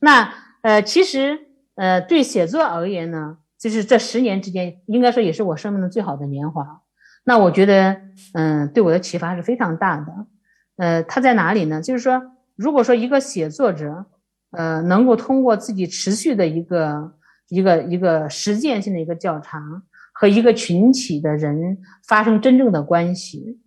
那呃，其实呃，对写作而言呢，就是这十年之间，应该说也是我生命的最好的年华。那我觉得，嗯，对我的启发是非常大的。呃，它在哪里呢？就是说，如果说一个写作者，呃，能够通过自己持续的一个一个一个实践性的一个调查，和一个群体的人发生真正的关系，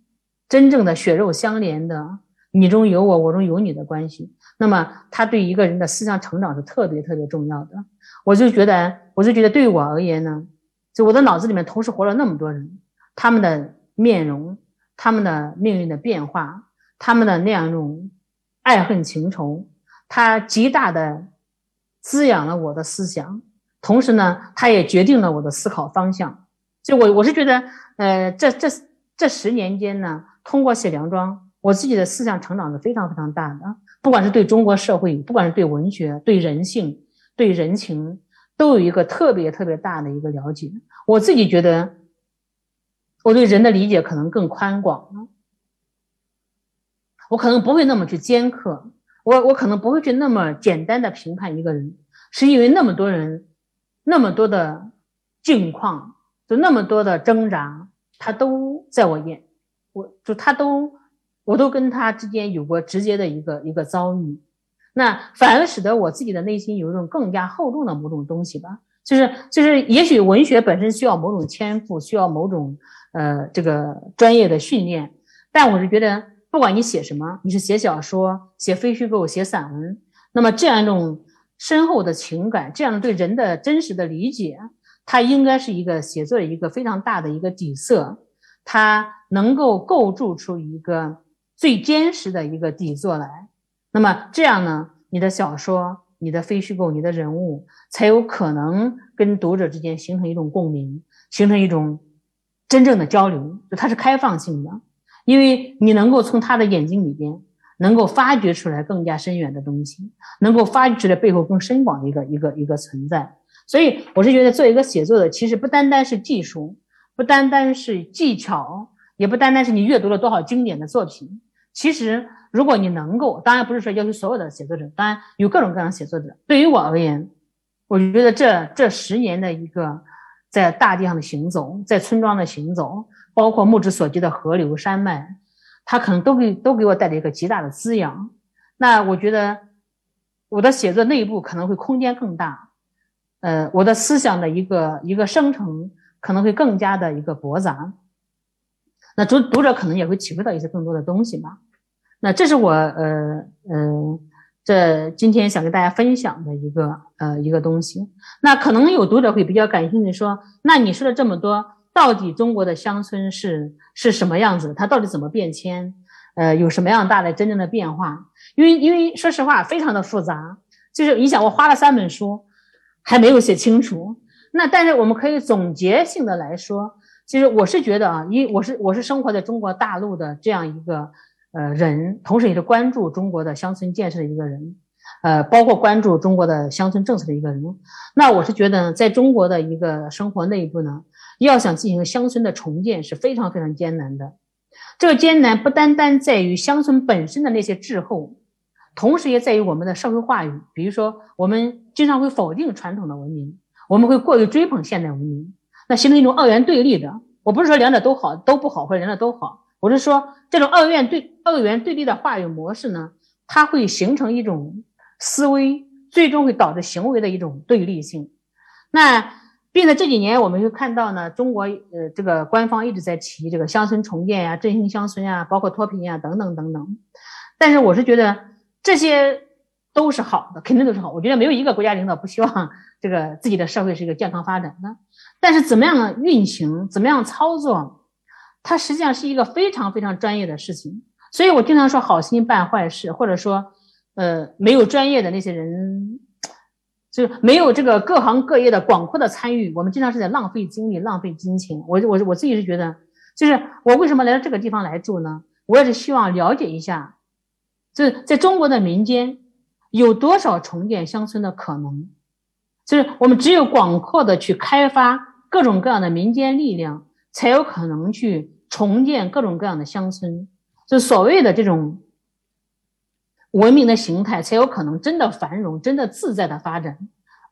真正的血肉相连的你中有我，我中有你的关系，那么他对一个人的思想成长是特别特别重要的。我就觉得，我就觉得对于我而言呢，就我的脑子里面同时活了那么多人。他们的面容，他们的命运的变化，他们的那样一种爱恨情仇，它极大的滋养了我的思想，同时呢，它也决定了我的思考方向。就我我是觉得，呃，这这这十年间呢，通过写梁庄，我自己的思想成长是非常非常大的。不管是对中国社会，不管是对文学、对人性、对人情，都有一个特别特别大的一个了解。我自己觉得。我对人的理解可能更宽广了，我可能不会那么去尖刻，我我可能不会去那么简单的评判一个人，是因为那么多人，那么多的境况，就那么多的挣扎，他都在我眼，我就他都，我都跟他之间有过直接的一个一个遭遇，那反而使得我自己的内心有一种更加厚重的某种东西吧，就是就是，也许文学本身需要某种天赋，需要某种。呃，这个专业的训练，但我是觉得，不管你写什么，你是写小说、写非虚构、写散文，那么这样一种深厚的情感，这样对人的真实的理解，它应该是一个写作的一个非常大的一个底色，它能够构筑出一个最坚实的一个底座来。那么这样呢，你的小说、你的非虚构、你的人物，才有可能跟读者之间形成一种共鸣，形成一种。真正的交流，就它是开放性的，因为你能够从他的眼睛里边，能够发掘出来更加深远的东西，能够发掘出来背后更深广的一个一个一个存在。所以，我是觉得做一个写作的，其实不单单是技术，不单单是技巧，也不单单是你阅读了多少经典的作品。其实，如果你能够，当然不是说要求所有的写作者，当然有各种各样的写作者。对于我而言，我觉得这这十年的一个。在大地上的行走，在村庄的行走，包括目之所及的河流山脉，它可能都给都给我带来一个极大的滋养。那我觉得我的写作内部可能会空间更大，呃，我的思想的一个一个生成可能会更加的一个驳杂。那读读者可能也会体会到一些更多的东西吧。那这是我呃嗯。这今天想跟大家分享的一个呃一个东西，那可能有读者会比较感兴趣，说那你说了这么多，到底中国的乡村是是什么样子？它到底怎么变迁？呃，有什么样大的真正的变化？因为因为说实话，非常的复杂。就是你想，我花了三本书，还没有写清楚。那但是我们可以总结性的来说，其实我是觉得啊，因我是我是生活在中国大陆的这样一个。呃，人同时也是关注中国的乡村建设的一个人，呃，包括关注中国的乡村政策的一个人。那我是觉得，在中国的一个生活内部呢，要想进行乡村的重建是非常非常艰难的。这个艰难不单单在于乡村本身的那些滞后，同时也在于我们的社会话语。比如说，我们经常会否定传统的文明，我们会过于追捧现代文明，形成一种二元对立的。我不是说两者都好都不好，或者两者都好。我是说，这种二元对二元对立的话语模式呢，它会形成一种思维，最终会导致行为的一种对立性。那并且这几年我们就看到呢，中国呃这个官方一直在提这个乡村重建呀、振兴乡村呀、包括脱贫呀等等等等。但是我是觉得这些都是好的，肯定都是好。我觉得没有一个国家领导不希望这个自己的社会是一个健康发展的。但是怎么样运行，怎么样操作？它实际上是一个非常非常专业的事情，所以我经常说好心办坏事，或者说，呃，没有专业的那些人，就没有这个各行各业的广阔的参与，我们经常是在浪费精力、浪费金钱。我我我自己是觉得，就是我为什么来到这个地方来住呢？我也是希望了解一下，就是在中国的民间有多少重建乡村的可能，就是我们只有广阔的去开发各种各样的民间力量。才有可能去重建各种各样的乡村，就所谓的这种文明的形态才有可能真的繁荣、真的自在的发展，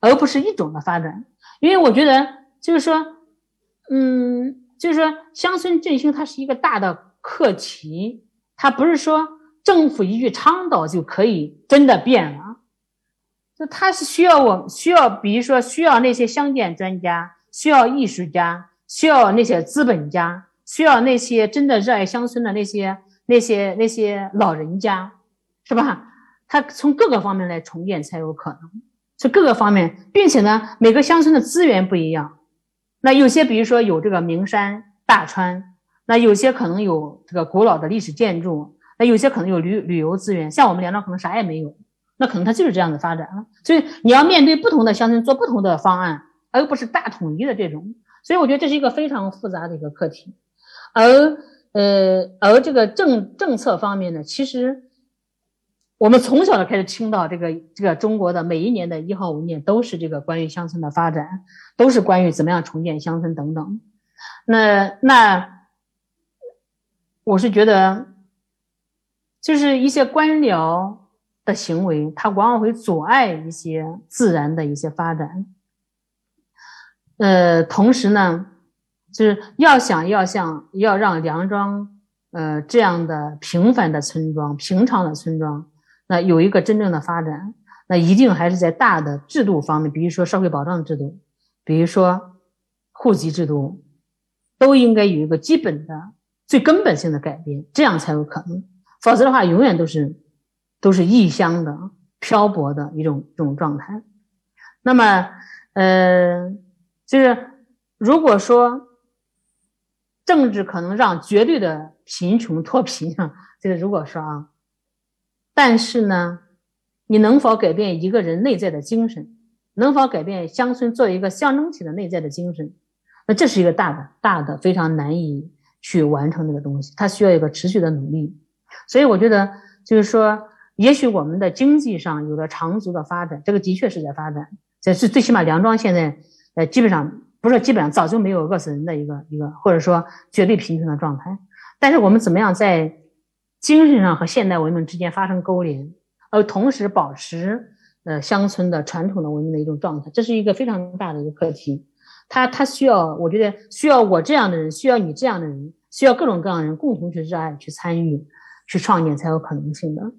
而不是一种的发展。因为我觉得，就是说，嗯，就是说，乡村振兴它是一个大的课题，它不是说政府一句倡导就可以真的变了。就它是需要我需要，比如说需要那些乡建专家，需要艺术家，需要那些资本家，需要那些真的热爱乡村的那些那些那些老人家。是吧？他从各个方面来重建才有可能，是各个方面，并且呢，每个乡村的资源不一样。那有些，比如说有这个名山大川，那有些可能有这个古老的历史建筑，那有些可能有旅旅游资源。像我们梁庄可能啥也没有，那可能它就是这样的发展了。所以你要面对不同的乡村做不同的方案，而不是大统一的这种。所以我觉得这是一个非常复杂的一个课题。而呃，而这个政政策方面呢，其实。我们从小就开始听到这个这个中国的每一年的一号文件都是这个关于乡村的发展，都是关于怎么样重建乡村等等。那那我是觉得，就是一些官僚的行为，它往往会阻碍一些自然的一些发展。呃，同时呢，就是要想要像要让梁庄呃这样的平凡的村庄、平常的村庄。那有一个真正的发展，那一定还是在大的制度方面，比如说社会保障制度，比如说户籍制度，都应该有一个基本的、最根本性的改变，这样才有可能。否则的话，永远都是都是异乡的、漂泊的一种这种状态。那么，呃，就是如果说政治可能让绝对的贫穷脱贫啊，就是如果说啊。但是呢，你能否改变一个人内在的精神？能否改变乡村做一个象征体的内在的精神？那这是一个大的、大的、非常难以去完成这个东西，它需要一个持续的努力。所以我觉得，就是说，也许我们的经济上有了长足的发展，这个的确是在发展。这是最起码梁庄现在，呃，基本上不是基本上早就没有饿死人的一个一个，或者说绝对贫穷的状态。但是我们怎么样在？精神上和现代文明之间发生勾连，而同时保持呃乡村的传统的文明的一种状态，这是一个非常大的一个课题。它它需要，我觉得需要我这样的人，需要你这样的人，需要各种各样的人共同去热爱、去参与、去创建，才有可能性的。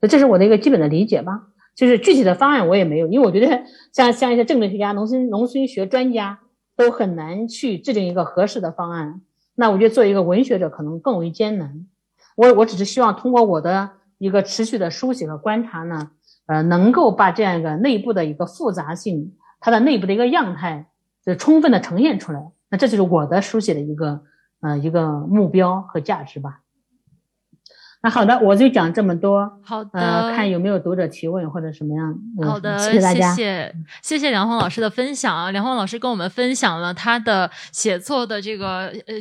那这是我的一个基本的理解吧。就是具体的方案我也没有，因为我觉得像像一些政治学家、农村农村学专家都很难去制定一个合适的方案。那我觉得做一个文学者可能更为艰难。我我只是希望通过我的一个持续的书写和观察呢，呃，能够把这样一个内部的一个复杂性，它的内部的一个样态，就充分的呈现出来。那这就是我的书写的一个呃一个目标和价值吧。那好的，我就讲这么多。好的，看有没有读者提问或者什么样。好的，谢谢大家，谢谢谢谢梁红老师的分享啊！梁红老师跟我们分享了他的写作的这个呃。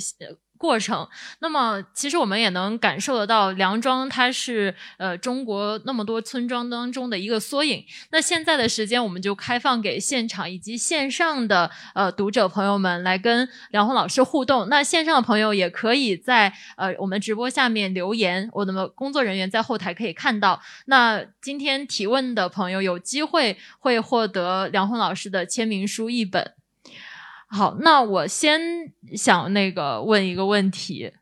过程，那么其实我们也能感受得到，梁庄它是呃中国那么多村庄当中的一个缩影。那现在的时间，我们就开放给现场以及线上的呃读者朋友们来跟梁红老师互动。那线上的朋友也可以在呃我们直播下面留言，我的工作人员在后台可以看到。那今天提问的朋友有机会会获得梁红老师的签名书一本。好，那我先想那个问一个问题，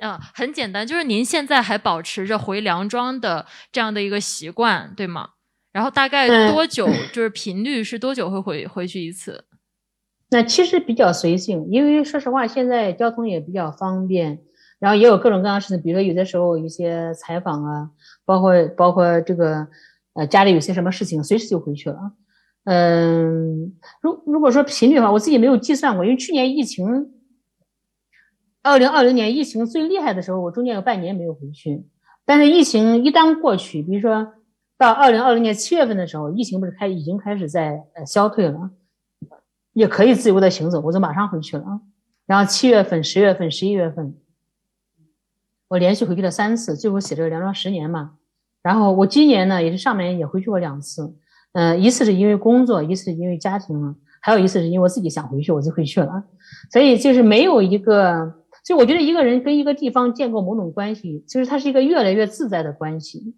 呃，很简单，就是您现在还保持着回梁庄的这样的一个习惯，对吗？然后大概多久，就是频率是多久会回回去一次？那其实比较随性，因为说实话，现在交通也比较方便，然后也有各种各样的事情，比如说有的时候一些采访啊，包括包括这个呃家里有些什么事情，随时就回去了。嗯，如如果说频率的话，我自己没有计算过，因为去年疫情，二零二零年疫情最厉害的时候，我中间有半年没有回去。但是疫情一旦过去，比如说到二零二零年七月份的时候，疫情不是开已经开始在呃消退了，也可以自由的行走，我就马上回去了啊。然后七月份、十月份、十一月份，我连续回去了三次，最后写这个《梁庄十年》嘛。然后我今年呢，也是上面也回去过两次。嗯，一次是因为工作，一次是因为家庭，还有一次是因为我自己想回去，我就回去了。所以就是没有一个，所以我觉得一个人跟一个地方建构某种关系，就是它是一个越来越自在的关系。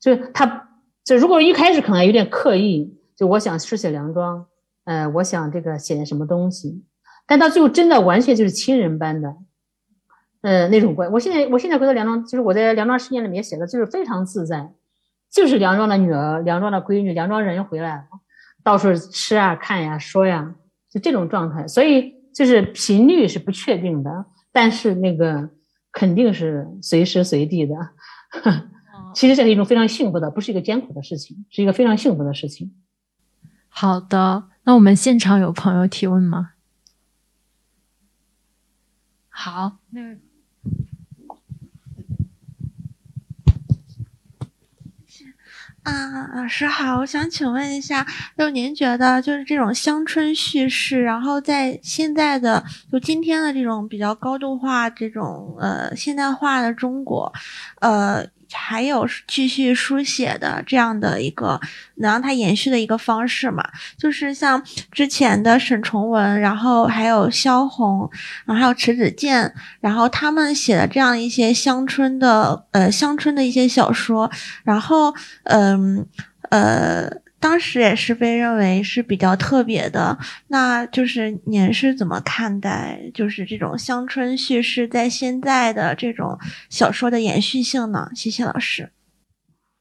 就是他，就如果一开始可能有点刻意，就我想书写梁庄，呃，我想这个写点什么东西，但到最后真的完全就是亲人般的，呃，那种关。我现在我现在回到梁庄，就是我在梁庄事件里面写的，就是非常自在，就是梁庄的女儿、梁庄的闺女、梁庄人回来了，到处吃啊、看呀、说呀，就这种状态。所以就是频率是不确定的，但是那个肯定是随时随地的。其实这是一种非常幸福的，不是一个艰苦的事情，是一个非常幸福的事情。好的，那我们现场有朋友提问吗？好，那啊，老师好，我想请问一下，就您觉得就是这种乡村叙事，然后在现在的就今天的这种比较高度化、这种呃现代化的中国，呃。还有继续书写的这样的一个能让它延续的一个方式嘛？就是像之前的沈从文，然后还有萧红，然后还有迟子建，然后他们写的这样一些乡村的呃乡村的一些小说，然后嗯呃。当时也是被认为是比较特别的，那就是您是怎么看待，就是这种乡村叙事在现在的这种小说的延续性呢？谢谢老师。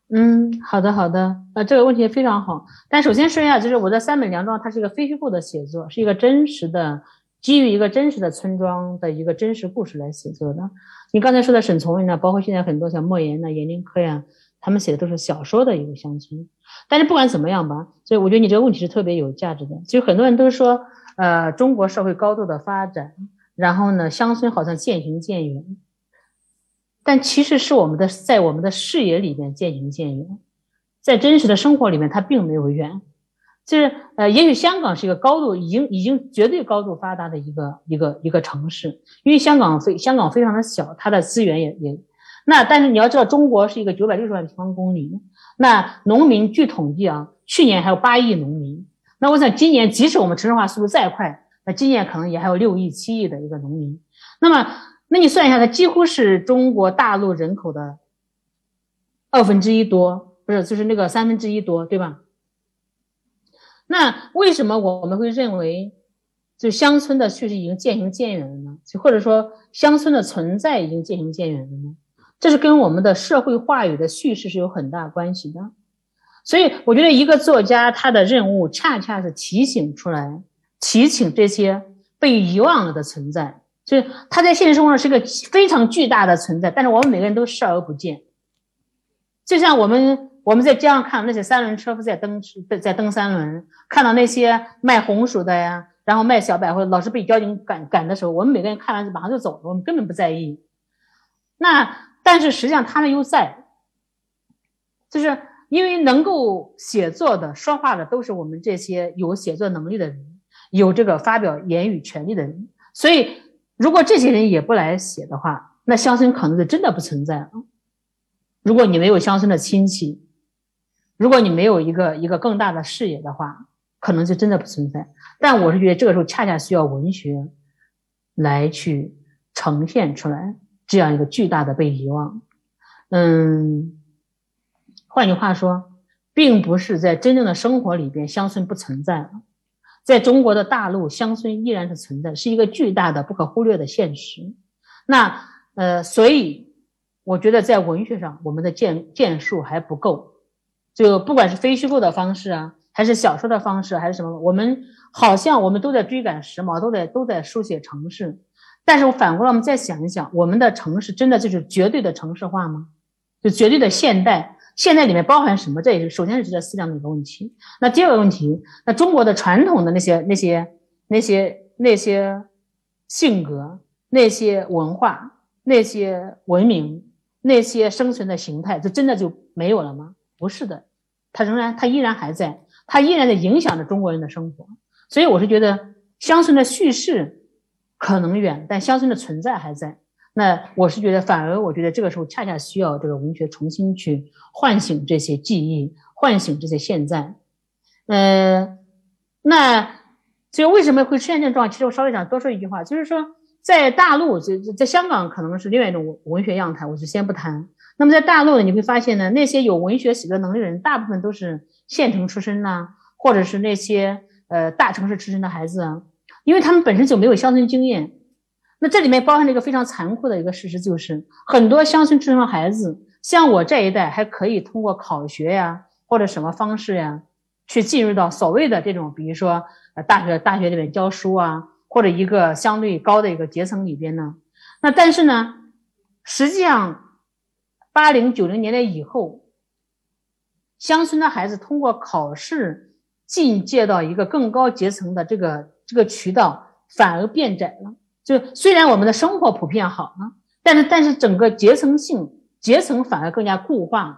嗯，好的好的，呃，这个问题非常好。但首先说一下，就是我的三本梁庄，它是一个非虚构的写作，是一个真实的，基于一个真实的村庄的一个真实故事来写作的。你刚才说的沈从文呢，包括现在很多像莫言呐、阎连科呀，他们写的都是小说的一个乡村。但是不管怎么样吧，所以我觉得你这个问题是特别有价值的。其实很多人都说，呃，中国社会高度的发展，然后呢，乡村好像渐行渐远。但其实是我们的在我们的视野里面渐行渐远，在真实的生活里面它并没有远。就是呃，也许香港是一个高度已经已经绝对高度发达的一个一个一个城市，因为香港非香港非常的小，它的资源也也。那但是你要知道，中国是一个九百六十万平方公里。那农民据统计啊，去年还有八亿农民。那我想今年即使我们城市化速度再快，那今年可能也还有六亿、七亿的一个农民。那么，那你算一下，它几乎是中国大陆人口的二分之一多，不是，就是那个三分之一多，对吧？那为什么我们会认为，就乡村的确实已经渐行渐远了呢？就或者说，乡村的存在已经渐行渐远了呢？这是跟我们的社会话语的叙事是有很大关系的，所以我觉得一个作家他的任务恰恰是提醒出来、提醒这些被遗忘了的存在，就是他在现实生活中是个非常巨大的存在，但是我们每个人都视而不见。就像我们我们在街上看那些三轮车夫在蹬在在蹬三轮，看到那些卖红薯的呀，然后卖小百货老是被交警赶赶的时候，我们每个人看完马上就走了，我们根本不在意。那。但是实际上，他们又在，就是因为能够写作的、说话的，都是我们这些有写作能力的人，有这个发表言语权利的人。所以，如果这些人也不来写的话，那乡村可能就真的不存在了。如果你没有乡村的亲戚，如果你没有一个一个更大的视野的话，可能就真的不存在。但我是觉得这个时候恰恰需要文学来去呈现出来。这样一个巨大的被遗忘，嗯，换句话说，并不是在真正的生活里边乡村不存在了，在中国的大陆，乡村依然是存在，是一个巨大的不可忽略的现实。那呃，所以我觉得在文学上，我们的建建树还不够。就不管是非虚构的方式啊，还是小说的方式，还是什么，我们好像我们都在追赶时髦，都在都在书写城市。但是我反过来，我们再想一想，我们的城市真的就是绝对的城市化吗？就绝对的现代？现代里面包含什么？这也是首先是这思想的一个问题。那第二个问题，那中国的传统的那些那些那些那些性格、那些文化、那些文明、那些生存的形态，就真的就没有了吗？不是的，它仍然，它依然还在，它依然在影响着中国人的生活。所以我是觉得乡村的叙事。可能远，但乡村的存在还在。那我是觉得，反而我觉得这个时候恰恰需要这个文学重新去唤醒这些记忆，唤醒这些现在。嗯，那就为什么会出现这种状况？其实我稍微想多说一句话，就是说，在大陆，在在香港可能是另外一种文学样态，我就先不谈。那么在大陆呢，你会发现呢，那些有文学写作能力的人，大部分都是县城出身呐，或者是那些呃大城市出身的孩子啊，因为他们本身就没有乡村经验。那这里面包含了一个非常残酷的一个事实，就是很多乡村出生的孩子，像我这一代，还可以通过考学呀，或者什么方式呀，去进入到所谓的这种，比如说呃大学大学里面教书啊，或者一个相对高的一个阶层里边呢。那但是呢，实际上八零九零年代以后，乡村的孩子通过考试进阶到一个更高阶层的这个这个渠道反而变窄了。就虽然我们的生活普遍好了，但是但是整个阶层性阶层反而更加固化了，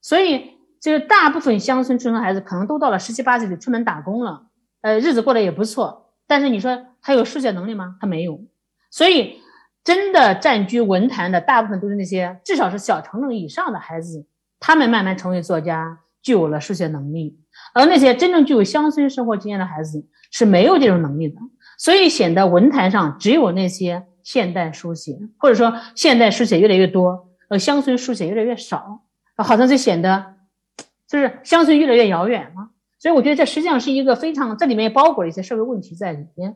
所以就是大部分乡村出生孩子可能都到了十七八岁就出门打工了，呃，日子过得也不错。但是你说他有数学能力吗？他没有。所以真的占据文坛的大部分都是那些至少是小城镇以上的孩子，他们慢慢成为作家，具有了数学能力，而那些真正具有乡村生活经验的孩子是没有这种能力的。所以显得文坛上只有那些现代书写，或者说现代书写越来越多，呃，乡村书写越来越少，好像就显得就是乡村越来越遥远了。所以我觉得这实际上是一个非常，这里面包裹了一些社会问题在里边，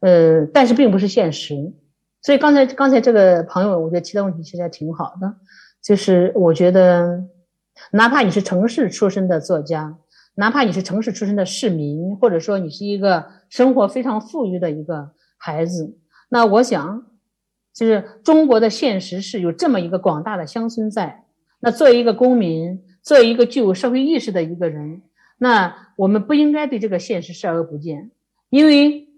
呃，但是并不是现实。所以刚才刚才这个朋友，我觉得提的问题其实还挺好的，就是我觉得哪怕你是城市出身的作家。哪怕你是城市出身的市民，或者说你是一个生活非常富裕的一个孩子，那我想，就是中国的现实是有这么一个广大的乡村在。那作为一个公民，作为一个具有社会意识的一个人，那我们不应该对这个现实视而不见，因为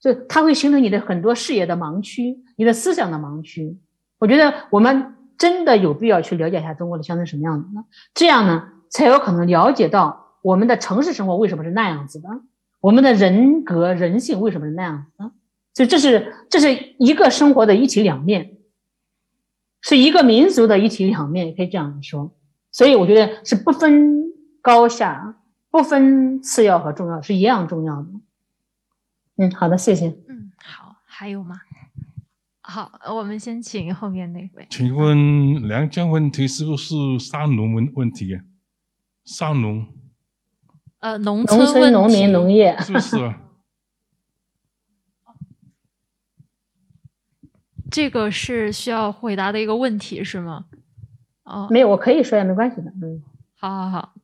就它会形成你的很多视野的盲区，你的思想的盲区。我觉得我们真的有必要去了解一下中国的乡村什么样子呢？这样呢，才有可能了解到。我们的城市生活为什么是那样子的？我们的人格人性为什么是那样子的？所以这是这是一个生活的一体两面，是一个民族的一体两面，也可以这样说。所以我觉得是不分高下，不分次要和重要，是一样重要的。嗯，好的，谢谢。嗯，好，还有吗？好，我们先请后面那位。请问梁江问题是不是三农问问题？三农。呃，农村、农民、农业，是不是？这个是需要回答的一个问题，是吗？哦，没有，我可以说也没关系的。嗯，好好好。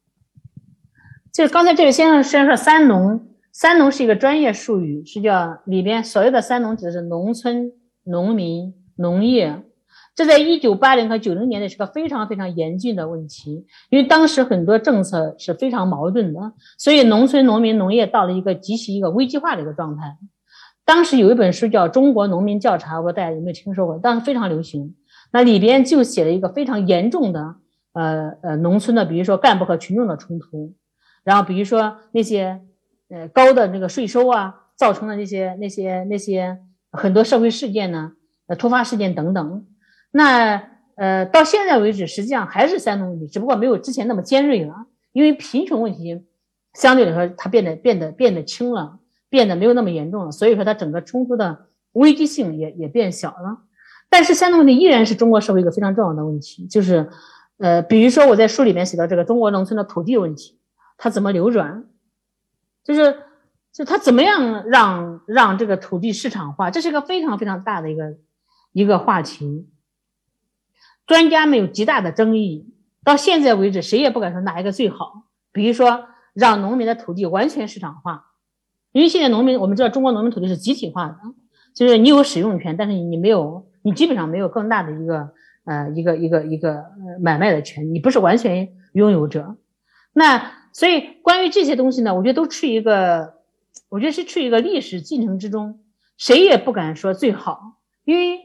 就是刚才这位先生虽然说“三农”，“三农”是一个专业术语，是叫里边所有的“三农”指的是农村、农民、农业。这在一九八零和九零年代是个非常非常严峻的问题，因为当时很多政策是非常矛盾的，所以农村、农民、农业到了一个极其一个危机化的一个状态。当时有一本书叫《中国农民调查》，我不知道大家有没有听说过？当时非常流行。那里边就写了一个非常严重的，呃呃，农村的，比如说干部和群众的冲突，然后比如说那些，呃，高的那个税收啊，造成的那些那些那些很多社会事件呢，呃，突发事件等等。那呃，到现在为止，实际上还是三农问题，只不过没有之前那么尖锐了。因为贫穷问题相对来说，它变得变得变得轻了，变得没有那么严重了。所以说，它整个冲突的危机性也也变小了。但是，三农问题依然是中国社会一个非常重要的问题。就是呃，比如说我在书里面写到这个中国农村的土地问题，它怎么流转？就是就它怎么样让让这个土地市场化？这是一个非常非常大的一个一个话题。专家们有极大的争议，到现在为止，谁也不敢说哪一个最好。比如说，让农民的土地完全市场化，因为现在农民，我们知道中国农民土地是集体化的，就是你有使用权，但是你没有，你基本上没有更大的一个呃一个一个一个呃买卖的权，你不是完全拥有者。那所以关于这些东西呢，我觉得都是一个，我觉得是处于一个历史进程之中，谁也不敢说最好。因为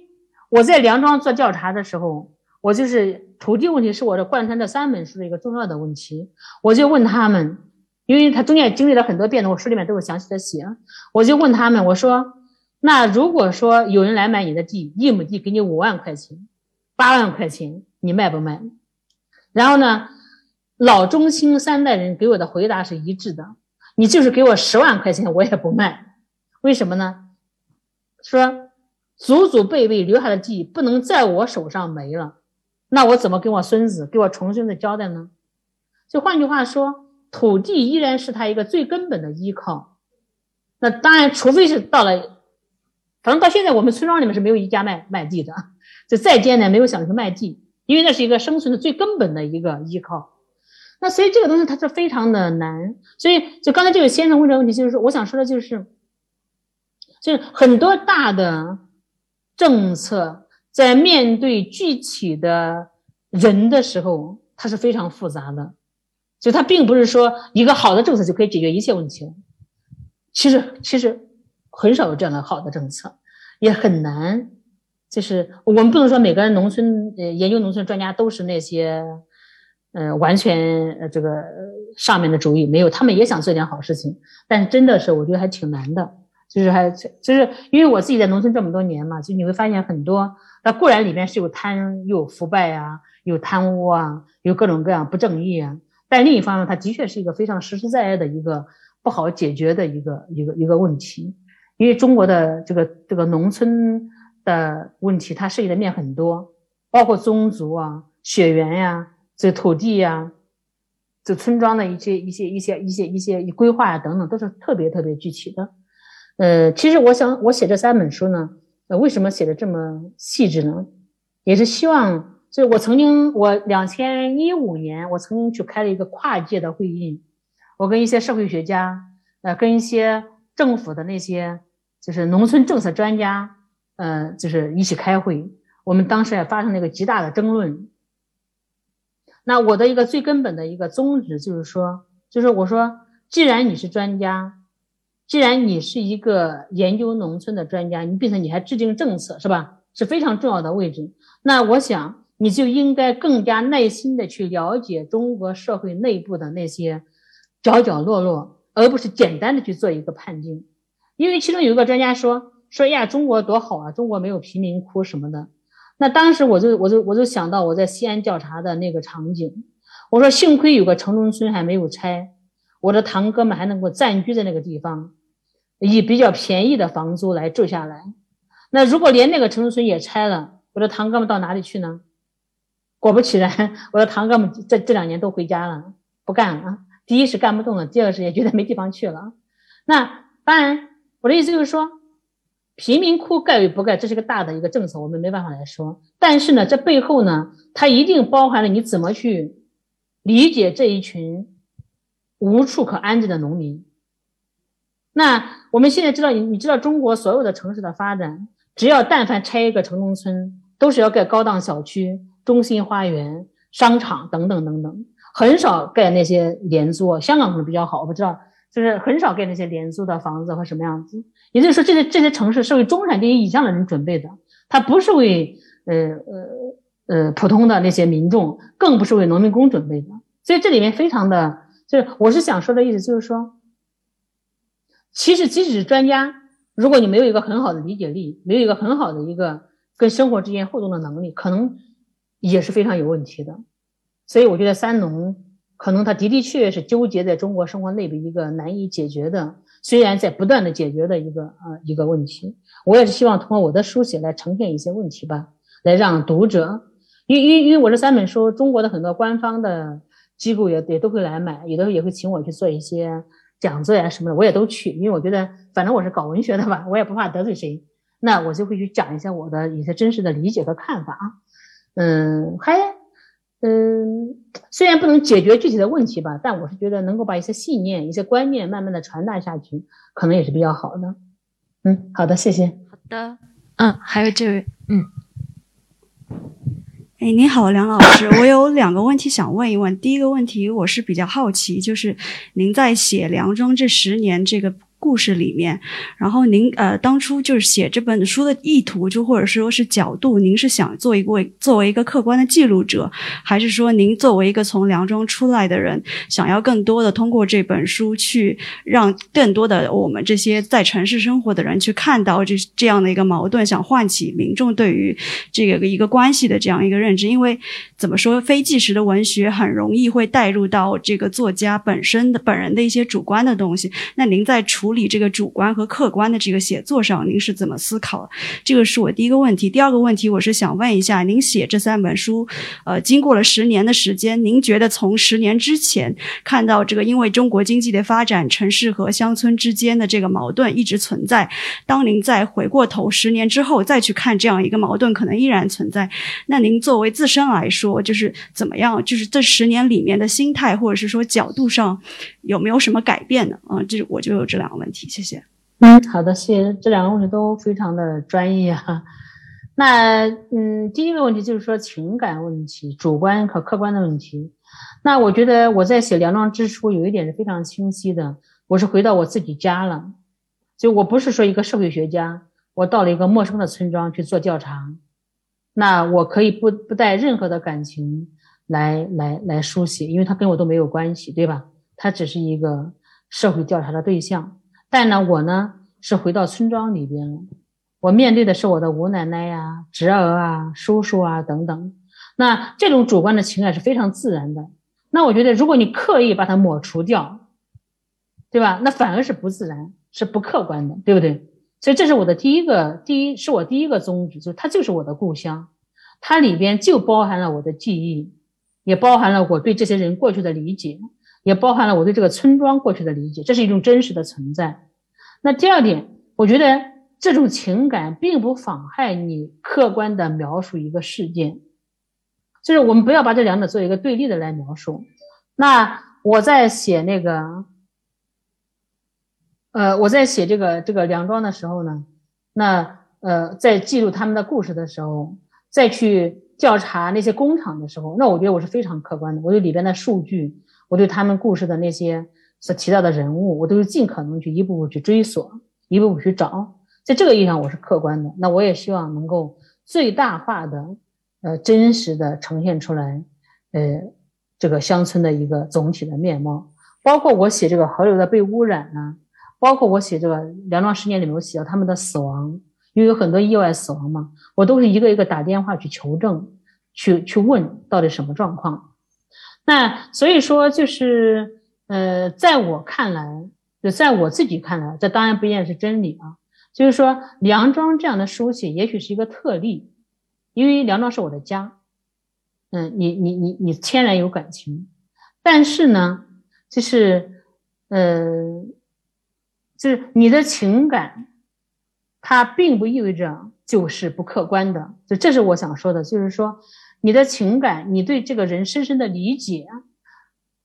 我在梁庄做调查的时候。我就是土地问题是我的贯穿这三本书的一个重要的问题，我就问他们，因为他中间经历了很多变动，我书里面都有详细的写。我就问他们，我说，那如果说有人来买你的地，一亩地给你五万块钱，八万块钱，你卖不卖？然后呢，老中青三代人给我的回答是一致的，你就是给我十万块钱，我也不卖。为什么呢？说祖祖辈辈留下的地不能在我手上没了。那我怎么跟我孙子、给我重孙子交代呢？就换句话说，土地依然是他一个最根本的依靠。那当然，除非是到了，反正到现在我们村庄里面是没有一家卖卖地的，就再艰难没有想去卖地，因为那是一个生存的最根本的一个依靠。那所以这个东西它是非常的难。所以就刚才这位先生问这个问题，就是我想说的就是，就是很多大的政策在面对具体的人的时候，它是非常复杂的。就它并不是说一个好的政策就可以解决一切问题。其实其实很少有这样的好的政策，也很难。就是我们不能说每个人农村呃研究农村专家都是那些，呃完全呃这个上面的主意没有，他们也想做点好事情，但是真的是我觉得还挺难的。就是还就是因为我自己在农村这么多年嘛，就你会发现很多，那固然里面是有贪有腐败啊，有贪污啊，有各种各样不正义啊。但另一方面，它的确是一个非常实实在在的一个不好解决的一个一个一个问题，因为中国的这个这个农村的问题，它涉及的面很多，包括宗族啊、血缘呀、这土地呀、这村庄的一些一些一些一些一些规划呀等等，都是特别特别具体的。呃，其实我想我写这三本书呢，呃，为什么写的这么细致呢？也是希望。所以我曾经，我两千一五年，我曾经去开了一个跨界的会议，我跟一些社会学家，呃，跟一些政府的那些就是农村政策专家，呃，就是一起开会。我们当时也发生了一个极大的争论。那我的一个最根本的一个宗旨就是说，就是我说，既然你是专家，既然你是一个研究农村的专家，你并且你还制定政策，是吧？是非常重要的位置。那我想。你就应该更加耐心的去了解中国社会内部的那些角角落落，而不是简单的去做一个判定。因为其中有一个专家说说呀，中国多好啊，中国没有贫民窟什么的。那当时我就我就我就想到我在西安调查的那个场景，我说幸亏有个城中村还没有拆，我的堂哥们还能够暂居在那个地方，以比较便宜的房租来住下来。那如果连那个城中村也拆了，我的堂哥们到哪里去呢？果不其然，我的堂哥们这这两年都回家了，不干了。第一是干不动了，第二是也觉得没地方去了。那当然，我的意思就是说，贫民窟盖与不盖，这是个大的一个政策，我们没办法来说。但是呢，这背后呢，它一定包含了你怎么去理解这一群无处可安置的农民。那我们现在知道，你你知道中国所有的城市的发展，只要但凡拆一个城中村，都是要盖高档小区。中心花园、商场等等等等，很少盖那些廉租。香港可能比较好，我不知道，就是很少盖那些廉租的房子和什么样子。也就是说，这些这些城市是为中产阶级以上的人准备的，它不是为呃呃呃普通的那些民众，更不是为农民工准备的。所以这里面非常的，就是我是想说的意思，就是说，其实即使是专家，如果你没有一个很好的理解力，没有一个很好的一个跟生活之间互动的能力，可能。也是非常有问题的，所以我觉得三农可能他的的确确是纠结在中国生活内部一个难以解决的，虽然在不断的解决的一个呃一个问题。我也是希望通过我的书写来呈现一些问题吧，来让读者，因因因为我这三本书，中国的很多官方的机构也也都会来买，有的时候也会请我去做一些讲座呀什么的，我也都去，因为我觉得反正我是搞文学的吧，我也不怕得罪谁，那我就会去讲一下我的一些真实的理解和看法啊。嗯，还嗯，虽然不能解决具体的问题吧，但我是觉得能够把一些信念、一些观念慢慢的传达下去，可能也是比较好的。嗯，好的，谢谢。好的，嗯，还有这位，嗯，哎，你好，梁老师，我有两个问题想问一问。第一个问题，我是比较好奇，就是您在写梁中这十年这个。故事里面，然后您呃当初就是写这本书的意图，就或者说是角度，您是想做一个作为一个客观的记录者，还是说您作为一个从梁庄出来的人，想要更多的通过这本书去让更多的我们这些在城市生活的人去看到这这样的一个矛盾，想唤起民众对于这个一个关系的这样一个认知？因为怎么说，非纪实的文学很容易会带入到这个作家本身的本人的一些主观的东西。那您在处处理这个主观和客观的这个写作上，您是怎么思考？这个是我第一个问题。第二个问题，我是想问一下，您写这三本书，呃，经过了十年的时间，您觉得从十年之前看到这个因为中国经济的发展，城市和乡村之间的这个矛盾一直存在，当您再回过头十年之后再去看这样一个矛盾，可能依然存在。那您作为自身来说，就是怎么样？就是这十年里面的心态，或者是说角度上。有没有什么改变呢？啊，这我就有这两个问题，谢谢。嗯，好的，谢谢。这两个问题都非常的专业哈。那嗯，第一个问题就是说情感问题，主观和客观的问题。那我觉得我在写《梁庄之初》有一点是非常清晰的，我是回到我自己家了，就我不是说一个社会学家，我到了一个陌生的村庄去做调查，那我可以不不带任何的感情。来来来书写，因为他跟我都没有关系，对吧？他只是一个社会调查的对象。但呢，我呢是回到村庄里边了，我面对的是我的吴奶奶呀、侄儿啊、叔叔啊等等。那这种主观的情感是非常自然的。那我觉得，如果你刻意把它抹除掉，对吧？那反而是不自然，是不客观的，对不对？所以这是我的第一个，第一是我第一个宗旨，就是它就是我的故乡，它里边就包含了我的记忆。也包含了我对这些人过去的理解，也包含了我对这个村庄过去的理解，这是一种真实的存在。那第二点，我觉得这种情感并不妨害你客观的描述一个事件，就是我们不要把这两者做一个对立的来描述。那我在写那个，呃，我在写这个这个梁庄的时候呢，那呃，在记录他们的故事的时候，再去。调查那些工厂的时候，那我觉得我是非常客观的。我对里边的数据，我对他们故事的那些所提到的人物，我都是尽可能去一步步去追索，一步步去找。在这个意义上，我是客观的。那我也希望能够最大化的、呃，真实的呈现出来，呃，这个乡村的一个总体的面貌。包括我写这个河流的被污染呢，包括我写这个梁庄十年里面，我写到他们的死亡。因为有很多意外死亡嘛，我都是一个一个打电话去求证，去去问到底什么状况。那所以说就是，呃，在我看来，就在我自己看来，这当然不一定是真理啊。就是说，梁庄这样的书写也许是一个特例，因为梁庄是我的家，嗯，你你你你天然有感情，但是呢，就是，呃，就是你的情感。它并不意味着就是不客观的，就这是我想说的，就是说你的情感，你对这个人深深的理解，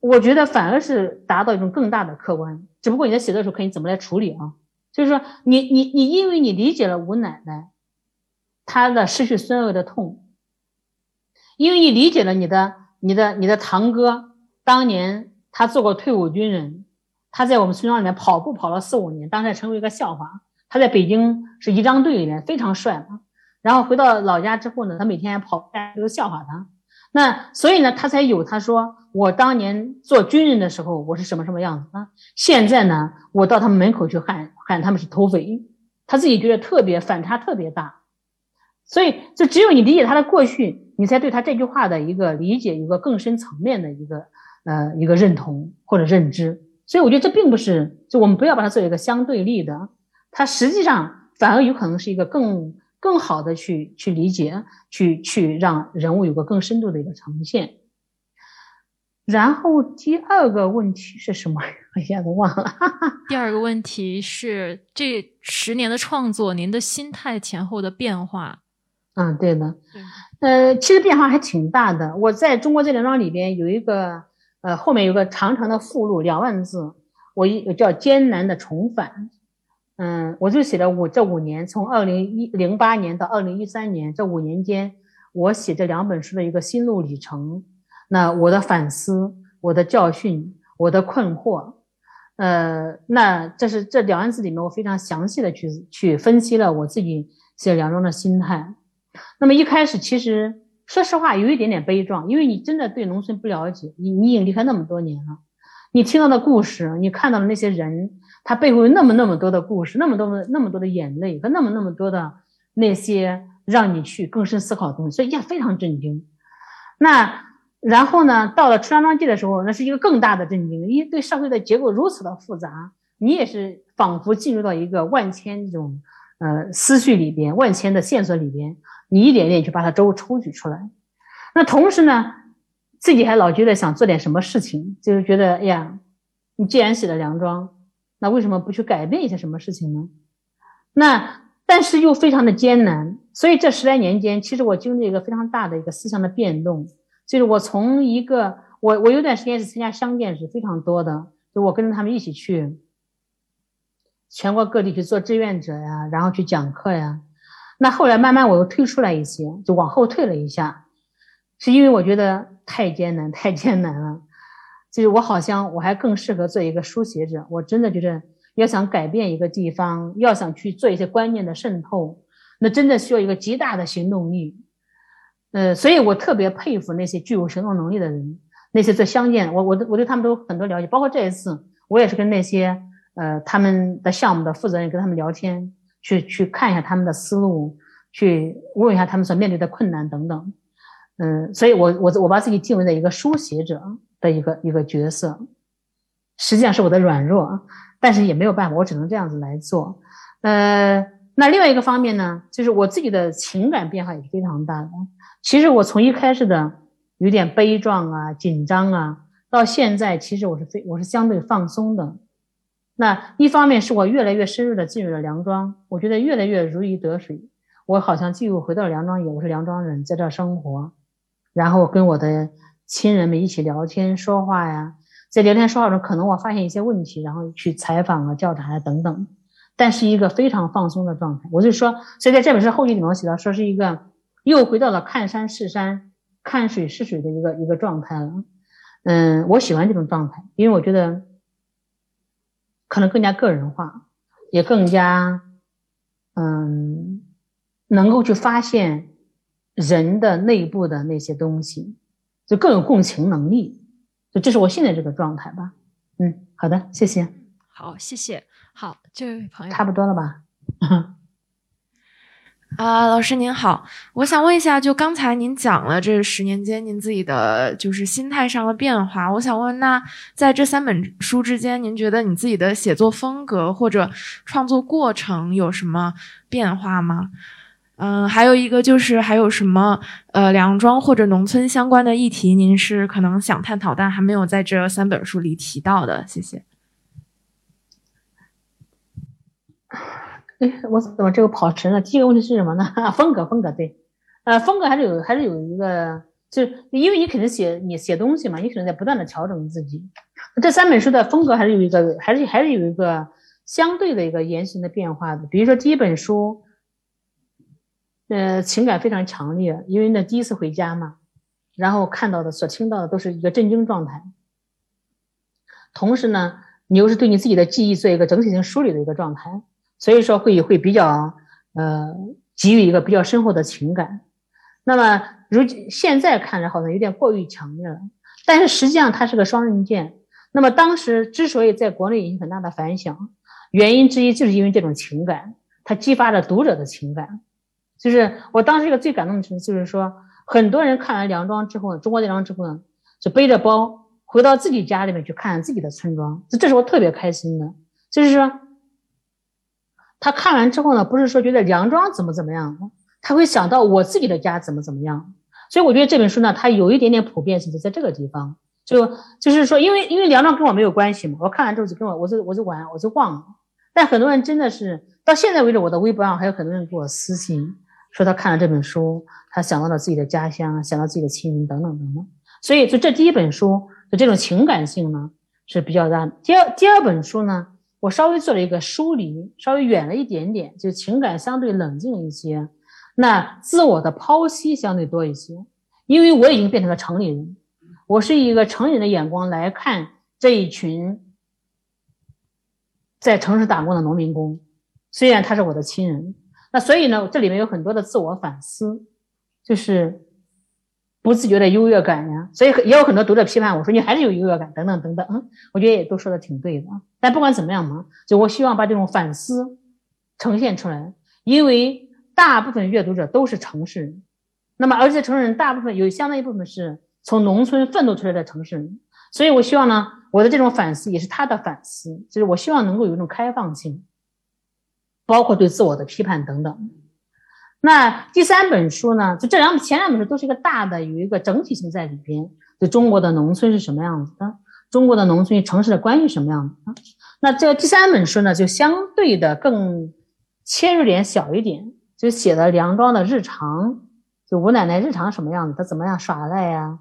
我觉得反而是达到一种更大的客观。只不过你在写的时候看你怎么来处理啊，就是说你你你，因为你理解了吴奶奶她的失去孙儿的痛，因为你理解了你的你的你的堂哥当年他做过退伍军人，他在我们村庄里面跑步跑了四五年，当时成为一个笑话。他在北京是仪仗队里面非常帅嘛，然后回到老家之后呢，他每天跑，大家都笑话他。那所以呢，他才有他说我当年做军人的时候我是什么什么样子啊？现在呢，我到他们门口去喊喊他们是土匪，他自己觉得特别反差特别大。所以就只有你理解他的过去，你才对他这句话的一个理解，一个更深层面的一个呃一个认同或者认知。所以我觉得这并不是就我们不要把它作为一个相对立的。它实际上反而有可能是一个更更好的去去理解，去去让人物有个更深度的一个呈现。然后第二个问题是什么？我一下子忘了。第二个问题是这十年的创作，您的心态前后的变化。嗯，对的。呃，其实变化还挺大的。我在中国这两章里边有一个呃后面有个长长的附录，两万字，我一叫艰难的重返。嗯，我就写了五这五年，从二零一零八年到二零一三年这五年间，我写这两本书的一个心路历程。那我的反思，我的教训，我的困惑，呃，那这是这两万字里面，我非常详细的去去分析了我自己写梁庄的心态。那么一开始，其实说实话有一点点悲壮，因为你真的对农村不了解，你你已经离开那么多年了，你听到的故事，你看到的那些人。他背后有那么那么多的故事，那么多的那么多的眼泪和那么那么多的那些让你去更深思考的东西，所以也非常震惊。那然后呢，到了《出张庄记》的时候，那是一个更大的震惊，因为对社会的结构如此的复杂，你也是仿佛进入到一个万千这种呃思绪里边，万千的线索里边，你一点点去把它抽抽取出来。那同时呢，自己还老觉得想做点什么事情，就是觉得哎呀，你既然写了梁庄，那为什么不去改变一些什么事情呢？那但是又非常的艰难，所以这十来年间，其实我经历一个非常大的一个思想的变动，就是我从一个我我有段时间是参加乡建是非常多的，就我跟着他们一起去全国各地去做志愿者呀，然后去讲课呀。那后来慢慢我又退出来一些，就往后退了一下，是因为我觉得太艰难，太艰难了。就是我好像我还更适合做一个书写者，我真的觉得要想改变一个地方，要想去做一些观念的渗透，那真的需要一个极大的行动力。呃，所以我特别佩服那些具有行动能力的人，那些做乡建，我我我对他们都很多了解，包括这一次，我也是跟那些呃他们的项目的负责人跟他们聊天，去去看一下他们的思路，去问一下他们所面对的困难等等。嗯，所以我我我把自己定位在一个书写者的一个一个角色，实际上是我的软弱，但是也没有办法，我只能这样子来做。呃，那另外一个方面呢，就是我自己的情感变化也是非常大的。其实我从一开始的有点悲壮啊、紧张啊，到现在其实我是非我是相对放松的。那一方面是我越来越深入的进入了梁庄，我觉得越来越如鱼得水，我好像进入回到梁庄也我是梁庄人，在这生活。然后跟我的亲人们一起聊天说话呀，在聊天说话中，可能我发现一些问题，然后去采访啊、调查啊等等，但是一个非常放松的状态。我就说，所以在这本书后记里面我写到，说是一个又回到了看山是山、看水是水的一个一个状态了。嗯，我喜欢这种状态，因为我觉得可能更加个人化，也更加嗯能够去发现。人的内部的那些东西，就更有共情能力，就这是我现在这个状态吧。嗯，好的，谢谢。好，谢谢。好，这位朋友，差不多了吧？啊，老师您好，我想问一下，就刚才您讲了这十年间您自己的就是心态上的变化，我想问，那在这三本书之间，您觉得你自己的写作风格或者创作过程有什么变化吗？嗯，还有一个就是还有什么呃，梁庄或者农村相关的议题，您是可能想探讨，但还没有在这三本书里提到的。谢谢。哎，我怎么这个跑神了？第一个问题是什么呢？风格，风格对，呃，风格还是有，还是有一个，就是因为你肯定写你写东西嘛，你可能在不断的调整自己。这三本书的风格还是有一个，还是还是有一个相对的一个言行的变化的。比如说第一本书。呃，情感非常强烈，因为那第一次回家嘛，然后看到的、所听到的都是一个震惊状态。同时呢，你又是对你自己的记忆做一个整体性梳理的一个状态，所以说会会比较呃给予一个比较深厚的情感。那么如现在看着好像有点过于强烈了，但是实际上它是个双刃剑。那么当时之所以在国内引起很大的反响，原因之一就是因为这种情感，它激发了读者的情感。就是我当时一个最感动的事情，就是说很多人看完梁庄之后，中国梁庄之后呢，就背着包回到自己家里面去看自己的村庄，这这是我特别开心的。就是说，他看完之后呢，不是说觉得梁庄怎么怎么样，他会想到我自己的家怎么怎么样。所以我觉得这本书呢，它有一点点普遍性，就在这个地方，就就是说，因为因为梁庄跟我没有关系嘛，我看完之后就跟我我就我就玩我就忘了。但很多人真的是到现在为止，我的微博上还有很多人给我私信。说他看了这本书，他想到了自己的家乡，想到自己的亲人等等等等。所以，就这第一本书的这种情感性呢是比较大。第二第二本书呢，我稍微做了一个梳理，稍微远了一点点，就情感相对冷静一些，那自我的剖析相对多一些。因为我已经变成了城里人，我是一个成人的眼光来看这一群在城市打工的农民工，虽然他是我的亲人。那所以呢，这里面有很多的自我反思，就是不自觉的优越感呀。所以也有很多读者批判我说你还是有优越感等等等等。嗯，我觉得也都说的挺对的。但不管怎么样嘛，就我希望把这种反思呈现出来，因为大部分阅读者都是城市人，那么而且城市人大部分有相当一部分是从农村奋斗出来的城市人，所以我希望呢，我的这种反思也是他的反思，就是我希望能够有一种开放性，包括对自我的批判等等。那第三本书呢，就这两前两本书都是一个大的，有一个整体性在里边，就中国的农村是什么样子的，中国的农村与城市的关系什么样子的。那这第三本书呢，就相对的更切入点小一点，就写的梁庄的日常，就吴奶奶日常什么样子，她怎么样耍赖呀，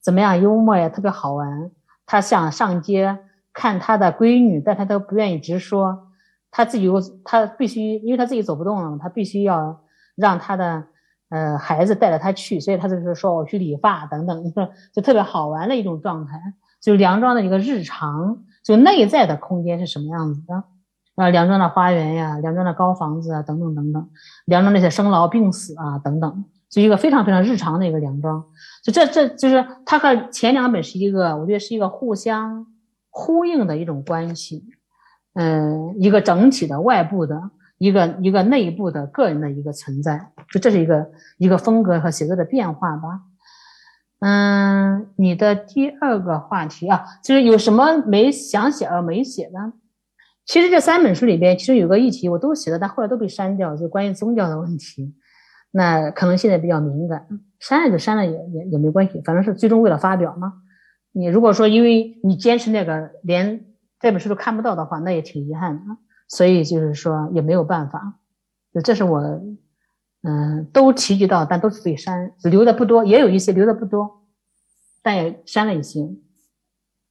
怎么样幽默呀，特别好玩。她想上街看她的闺女，但她都不愿意直说，他自己又他必须，因为他自己走不动了，他必须要让他的呃孩子带着他去，所以他就是说我去理发等等，就特别好玩的一种状态，就是梁庄的一个日常。就内在的空间是什么样子的？啊，梁庄的花园呀，梁庄的高房子啊，等等等等，梁庄那些生老病死啊，等等，就一个非常非常日常的一个梁庄。就这这就是它和前两本是一个，我觉得是一个互相呼应的一种关系。嗯，一个整体的外部的一个一个内部的个人的一个存在，就这是一个一个风格和写作的变化吧。嗯，你的第二个话题啊，就是有什么没想写而没写的？其实这三本书里边，其实有个议题我都写了，但后来都被删掉，就关于宗教的问题。那可能现在比较敏感，删了就删了，也也也没关系，反正是最终为了发表嘛。你如果说因为你坚持那个连这本书都看不到的话，那也挺遗憾的。所以就是说也没有办法，就这是我。嗯，都提及到，但都是被删，留的不多，也有一些留的不多，但也删了一些。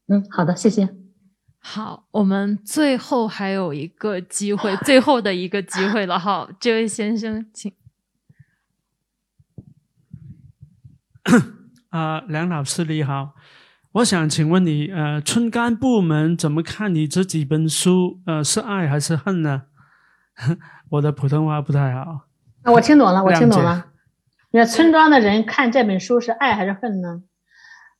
嗯，好的，谢谢。好，我们最后还有一个机会，最后的一个机会了哈，这位先生，请。啊，梁老师你好，我想请问你，呃，村干部们怎么看你这几本书？呃，是爱还是恨呢？我的普通话不太好。啊我听懂了，我听懂了。那村庄的人看这本书是爱还是恨呢？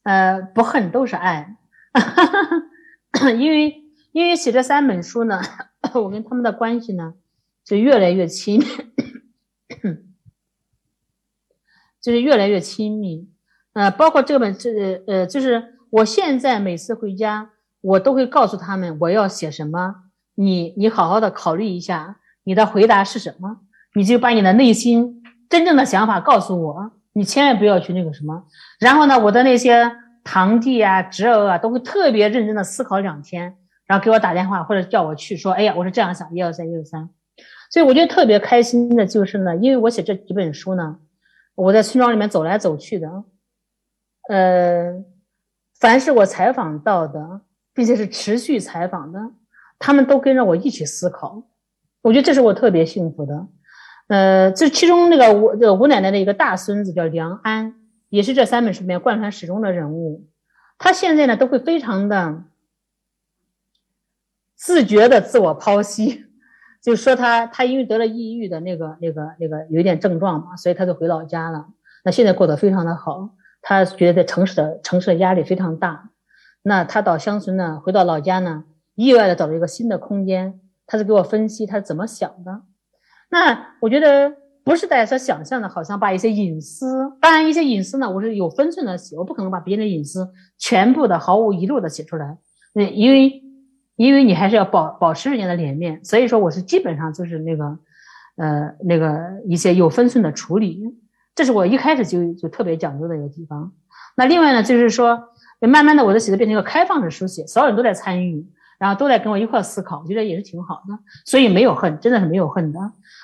呃，不恨，都是爱。因为因为写这三本书呢，我跟他们的关系呢就越来越亲密，就是越来越亲密。呃，包括这本这呃，就是我现在每次回家，我都会告诉他们我要写什么，你你好好的考虑一下，你的回答是什么。你就把你的内心真正的想法告诉我，你千万不要去那个什么。然后呢，我的那些堂弟啊、侄儿啊，都会特别认真的思考两天，然后给我打电话或者叫我去说：“哎呀，我是这样想，一二三，一二三。”所以我觉得特别开心的就是呢，因为我写这几本书呢，我在村庄里面走来走去的，呃，凡是我采访到的，并且是持续采访的，他们都跟着我一起思考，我觉得这是我特别幸福的。呃，这其中那个吴这个吴奶奶的一个大孙子叫梁安，也是这三本书里面贯穿始终的人物。他现在呢都会非常的自觉的自我剖析，就说他他因为得了抑郁的那个那个那个有一点症状嘛，所以他就回老家了。那现在过得非常的好，他觉得在城市的城市的压力非常大。那他到乡村呢，回到老家呢，意外的找了一个新的空间。他就给我分析他怎么想的。那我觉得不是大家所想象的，好像把一些隐私，当然一些隐私呢，我是有分寸的写，我不可能把别人的隐私全部的毫无遗漏的写出来，那因为因为你还是要保保持人家的脸面，所以说我是基本上就是那个，呃，那个一些有分寸的处理，这是我一开始就就特别讲究的一个地方。那另外呢，就是说，慢慢的我的写作变成一个开放式书写，所有人都在参与。然后都在跟我一块思考，我觉得也是挺好的，所以没有恨，真的是没有恨的。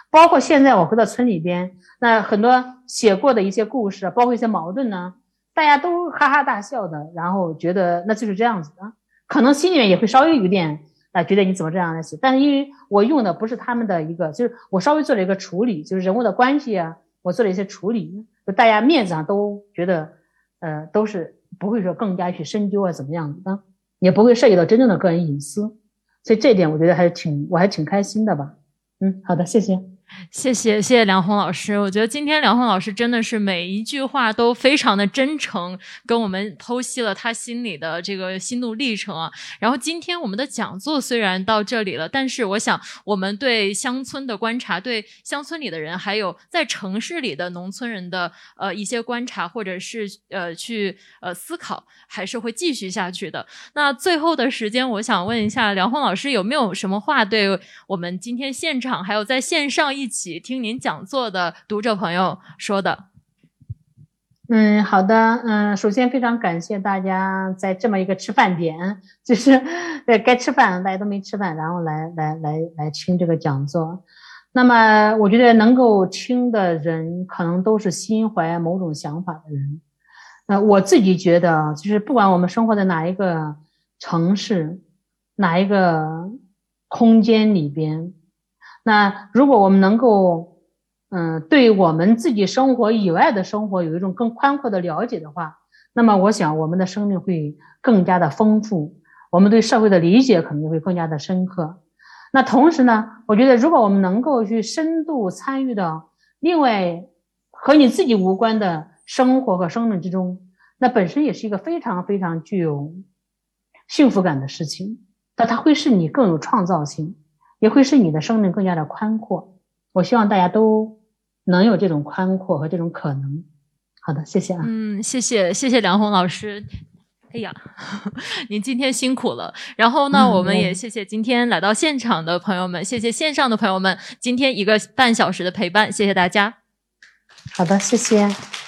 包括现在我回到村里边，那很多写过的一些故事，包括一些矛盾呢，大家都哈哈大笑的，然后觉得那就是这样子的，可能心里面也会稍微有点啊，觉得你怎么这样来写？但是因为我用的不是他们的一个，就是我稍微做了一个处理，就是人物的关系啊，我做了一些处理，就大家面子上都觉得，呃，都是不会说更加去深究啊，怎么样子的。也不会涉及到真正的个人隐私，所以这一点我觉得还是挺，我还挺开心的吧。嗯，好的，谢谢。谢谢谢谢梁红老师，我觉得今天梁红老师真的是每一句话都非常的真诚，跟我们剖析了他心里的这个心路历程啊。然后今天我们的讲座虽然到这里了，但是我想我们对乡村的观察，对乡村里的人，还有在城市里的农村人的呃一些观察，或者是呃去呃思考，还是会继续下去的。那最后的时间，我想问一下梁红老师有没有什么话对我们今天现场还有在线上一起听您讲座的读者朋友说的。嗯，好的，嗯，首先非常感谢大家在这么一个吃饭点，就是对该吃饭，大家都没吃饭，然后来来来来听这个讲座。那么我觉得能够听的人，可能都是心怀某种想法的人。呃，我自己觉得，就是不管我们生活在哪一个城市，哪一个空间里边。那如果我们能够，嗯，对我们自己生活以外的生活有一种更宽阔的了解的话，那么我想我们的生命会更加的丰富，我们对社会的理解可能会更加的深刻。那同时呢，我觉得如果我们能够去深度参与到另外和你自己无关的生活和生命之中，那本身也是一个非常非常具有幸福感的事情。那它会使你更有创造性。也会使你的生命更加的宽阔。我希望大家都能有这种宽阔和这种可能。好的，谢谢啊。嗯，谢谢谢谢梁红老师。哎呀，您今天辛苦了。然后呢，我们也谢谢今天来到现场的朋友们，谢谢线上的朋友们，今天一个半小时的陪伴，谢谢大家。好的，谢谢。